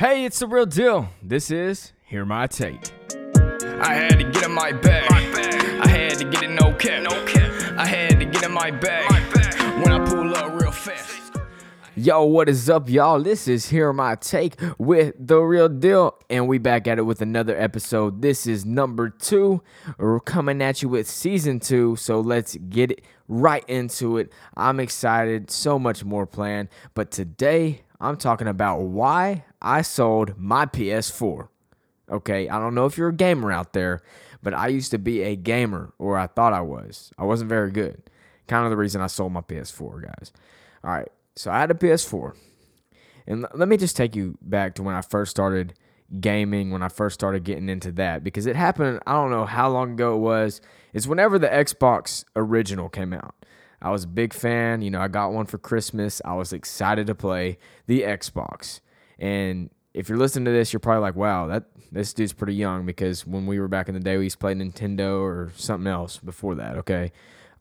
Hey, it's the real deal. This is Hear My Take. I had to get in my bag. I had to get it no cap. No cap. I had to get in my bag. When I pull up real fast. Yo, what is up, y'all? This is Hear My Take with the real deal, and we back at it with another episode. This is number two. We're coming at you with season two, so let's get it right into it. I'm excited, so much more planned, but today I'm talking about why I sold my PS4. Okay, I don't know if you're a gamer out there, but I used to be a gamer, or I thought I was. I wasn't very good. Kind of the reason I sold my PS4, guys. All right, so I had a PS4. And let me just take you back to when I first started gaming, when I first started getting into that, because it happened, I don't know how long ago it was. It's whenever the Xbox original came out. I was a big fan. You know, I got one for Christmas. I was excited to play the Xbox. And if you're listening to this, you're probably like, wow, that this dude's pretty young because when we were back in the day, we used to play Nintendo or something else before that. Okay.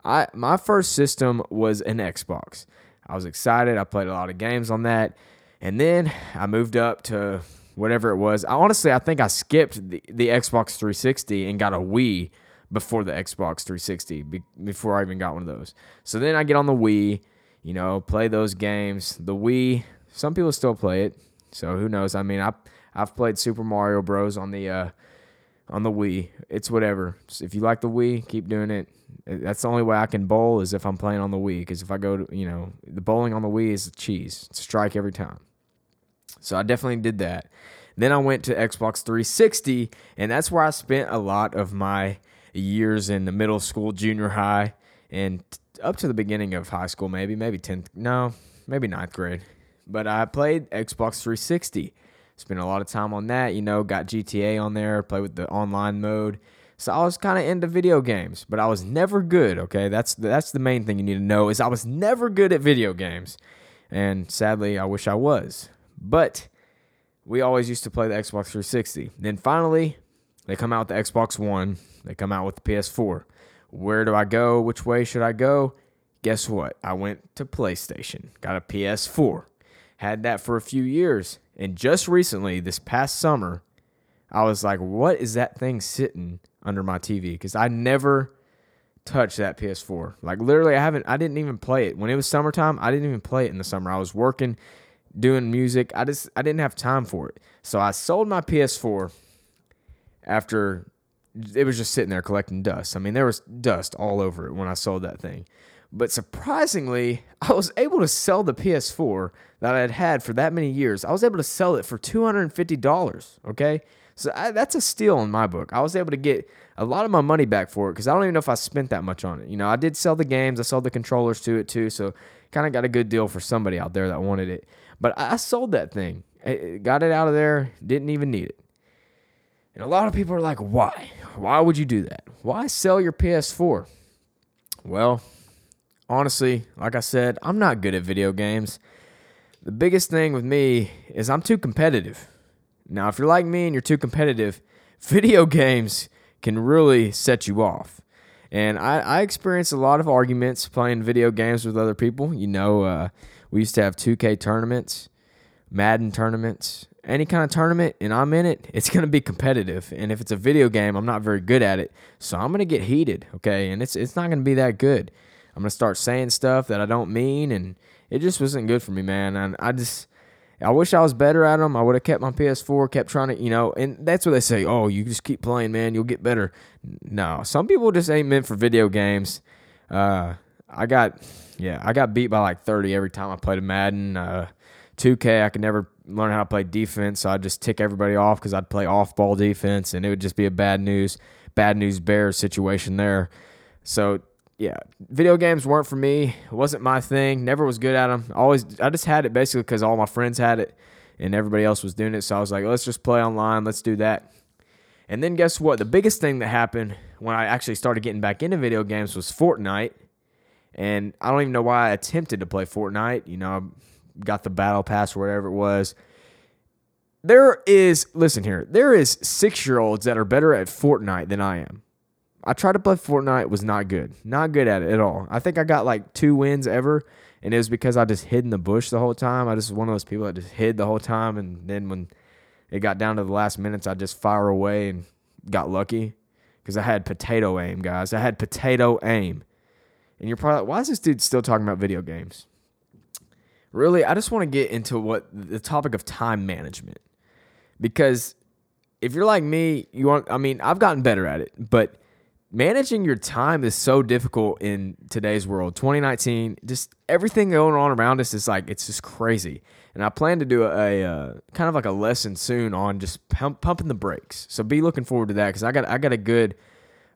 I my first system was an Xbox. I was excited. I played a lot of games on that. And then I moved up to whatever it was. I honestly I think I skipped the, the Xbox 360 and got a Wii before the Xbox 360 be, before I even got one of those. So then I get on the Wii, you know, play those games. The Wii, some people still play it. So who knows? I mean, I I've played Super Mario Bros on the uh on the Wii. It's whatever. If you like the Wii, keep doing it. That's the only way I can bowl is if I'm playing on the Wii. Because if I go to, you know, the bowling on the Wii is cheese. It's strike every time. So I definitely did that. Then I went to Xbox 360, and that's where I spent a lot of my years in the middle school, junior high, and up to the beginning of high school, maybe, maybe 10th, no, maybe ninth grade. But I played Xbox 360. Spent a lot of time on that, you know, got GTA on there, played with the online mode. So I was kind of into video games, but I was never good, okay? That's that's the main thing you need to know is I was never good at video games. And sadly, I wish I was. But we always used to play the Xbox 360. Then finally, they come out with the Xbox One. They come out with the PS4. Where do I go? Which way should I go? Guess what? I went to PlayStation. Got a PS4. Had that for a few years. And just recently, this past summer, I was like, what is that thing sitting under my TV? Because I never touched that PS4. Like literally, I haven't. I didn't even play it when it was summertime. I didn't even play it in the summer. I was working, doing music. I just I didn't have time for it. So I sold my PS4 after it was just sitting there collecting dust. I mean, there was dust all over it when I sold that thing. But surprisingly, I was able to sell the PS4 that I had had for that many years. I was able to sell it for $250. Okay. So I, that's a steal in my book. I was able to get a lot of my money back for it because I don't even know if I spent that much on it. You know, I did sell the games, I sold the controllers to it too. So kind of got a good deal for somebody out there that wanted it. But I sold that thing, I got it out of there, didn't even need it. And a lot of people are like, why? Why would you do that? Why sell your PS4? Well, honestly, like I said, I'm not good at video games. The biggest thing with me is I'm too competitive. Now, if you're like me and you're too competitive, video games can really set you off. And I, I experienced a lot of arguments playing video games with other people. You know, uh, we used to have 2K tournaments, Madden tournaments, any kind of tournament, and I'm in it, it's going to be competitive. And if it's a video game, I'm not very good at it. So I'm going to get heated, okay? And it's, it's not going to be that good. I'm to start saying stuff that I don't mean, and it just wasn't good for me, man. And I just, I wish I was better at them. I would have kept my PS4, kept trying to, you know, and that's what they say. Oh, you just keep playing, man. You'll get better. No, some people just ain't meant for video games. Uh, I got, yeah, I got beat by like 30 every time I played a Madden. Uh, 2K, I could never learn how to play defense, so I'd just tick everybody off because I'd play off ball defense, and it would just be a bad news, bad news bear situation there. So yeah, video games weren't for me. It wasn't my thing. Never was good at them. Always, I just had it basically because all my friends had it, and everybody else was doing it. So I was like, let's just play online. Let's do that. And then guess what? The biggest thing that happened when I actually started getting back into video games was Fortnite. And I don't even know why I attempted to play Fortnite. You know, I got the battle pass or whatever it was. There is, listen here, there is six year olds that are better at Fortnite than I am. I tried to play Fortnite, was not good. Not good at it at all. I think I got like two wins ever, and it was because I just hid in the bush the whole time. I just was one of those people that just hid the whole time, and then when it got down to the last minutes, I just fire away and got lucky because I had potato aim, guys. I had potato aim. And you're probably like, why is this dude still talking about video games? Really, I just want to get into what the topic of time management. Because if you're like me, you want, I mean, I've gotten better at it, but managing your time is so difficult in today's world. 2019 just everything going on around us is like it's just crazy. And i plan to do a, a uh, kind of like a lesson soon on just pump, pumping the brakes. So be looking forward to that because i got i got a good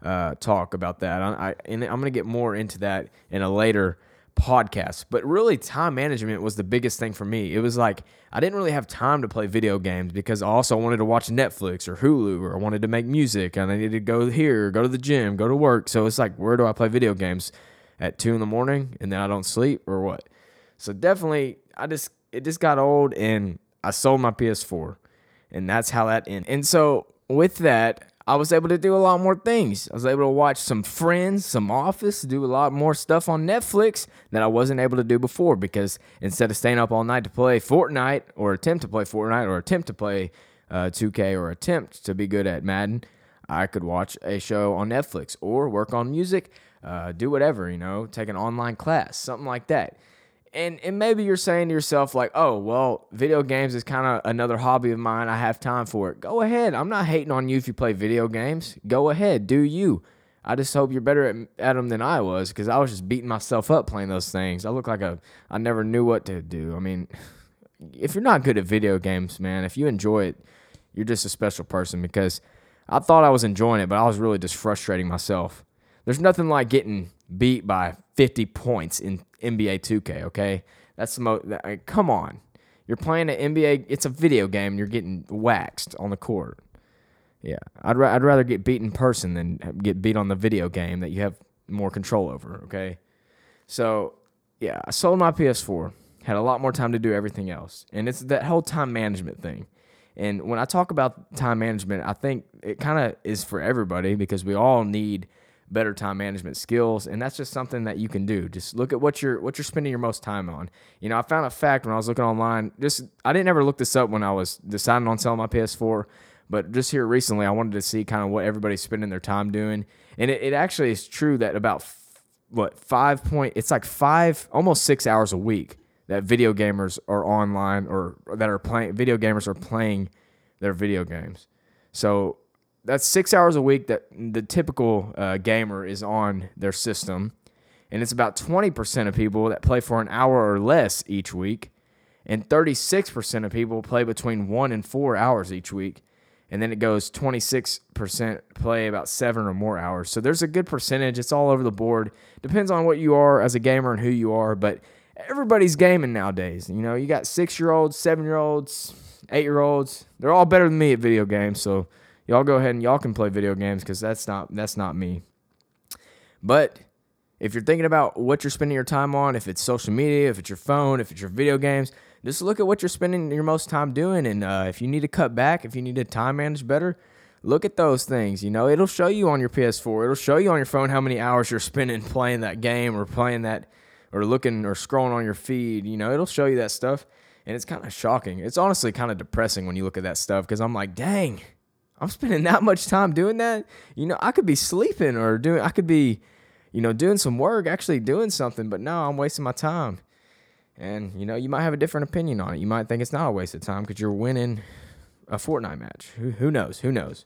uh, talk about that. I, I, and i'm gonna get more into that in a later podcast. But really, time management was the biggest thing for me. It was like I didn't really have time to play video games because I also wanted to watch Netflix or Hulu or I wanted to make music and I needed to go here, go to the gym, go to work. So it's like, where do I play video games at two in the morning and then I don't sleep or what? So definitely, I just it just got old and I sold my PS4, and that's how that ended. And so with that, I was able to do a lot more things. I was able to watch some Friends, some Office, do a lot more stuff on Netflix that I wasn't able to do before because instead of staying up all night to play Fortnite or attempt to play Fortnite or attempt to play uh, 2K or attempt to be good at Madden, I could watch a show on Netflix or work on music, uh, do whatever, you know, take an online class, something like that and and maybe you're saying to yourself like, "Oh, well, video games is kind of another hobby of mine. I have time for it." Go ahead. I'm not hating on you if you play video games. Go ahead, do you. I just hope you're better at, at them than I was because I was just beating myself up playing those things. I look like a I never knew what to do. I mean, if you're not good at video games, man, if you enjoy it, you're just a special person because I thought I was enjoying it, but I was really just frustrating myself. There's nothing like getting beat by 50 points in NBA 2K, okay? That's the most, come on. You're playing an NBA, it's a video game, you're getting waxed on the court. Yeah, I'd, ra- I'd rather get beat in person than get beat on the video game that you have more control over, okay? So, yeah, I sold my PS4, had a lot more time to do everything else. And it's that whole time management thing. And when I talk about time management, I think it kind of is for everybody because we all need – better time management skills and that's just something that you can do. Just look at what you're what you're spending your most time on. You know i found a fact when i was looking online just i didn't ever look this up when i was deciding on selling my ps4 but just here recently i wanted to see kind of what everybody's spending their time doing and it, it actually is true that about what five point it's like five almost six hours a week that video gamers are online or that are playing video gamers are playing their video games. So that's six hours a week that the typical uh, gamer is on their system. And it's about 20% of people that play for an hour or less each week. And 36% of people play between one and four hours each week. And then it goes 26% play about seven or more hours. So there's a good percentage. It's all over the board. Depends on what you are as a gamer and who you are. But everybody's gaming nowadays. You know, you got six year olds, seven year olds, eight year olds. They're all better than me at video games. So y'all go ahead and y'all can play video games because that's not that's not me. But if you're thinking about what you're spending your time on, if it's social media, if it's your phone, if it's your video games, just look at what you're spending your most time doing. And uh, if you need to cut back, if you need to time manage better, look at those things. You know, it'll show you on your PS4, it'll show you on your phone how many hours you're spending playing that game or playing that or looking or scrolling on your feed. You know, it'll show you that stuff. And it's kind of shocking. It's honestly kind of depressing when you look at that stuff because I'm like, dang, I'm spending that much time doing that. You know, I could be sleeping or doing, I could be, you know, doing some work, actually doing something, but no, I'm wasting my time. And, you know, you might have a different opinion on it. You might think it's not a waste of time because you're winning a Fortnite match. Who, who knows? Who knows?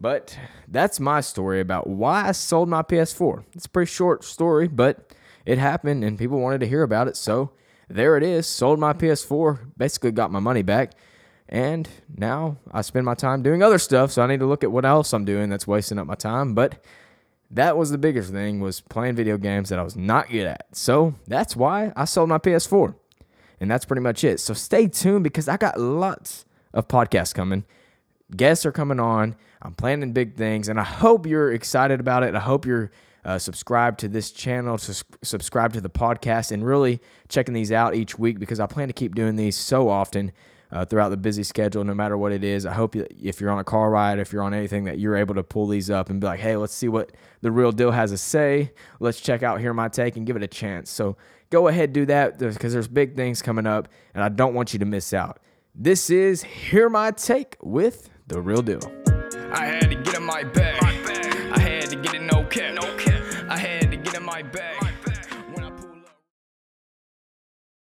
But that's my story about why I sold my PS4. It's a pretty short story, but it happened and people wanted to hear about it. So there it is. Sold my PS4, basically got my money back. And now I spend my time doing other stuff, so I need to look at what else I'm doing that's wasting up my time. But that was the biggest thing was playing video games that I was not good at. So that's why I sold my PS4. And that's pretty much it. So stay tuned because I got lots of podcasts coming. Guests are coming on. I'm planning big things, and I hope you're excited about it. I hope you're uh, subscribed to this channel, to subscribe to the podcast, and really checking these out each week because I plan to keep doing these so often uh, throughout the busy schedule, no matter what it is. I hope you, if you're on a car ride, if you're on anything, that you're able to pull these up and be like, hey, let's see what the real deal has to say. Let's check out Hear My Take and give it a chance. So go ahead, do that because there's big things coming up, and I don't want you to miss out. This is Hear My Take with The Real Deal. I had to get in my bag. I had to get no cap. No cap.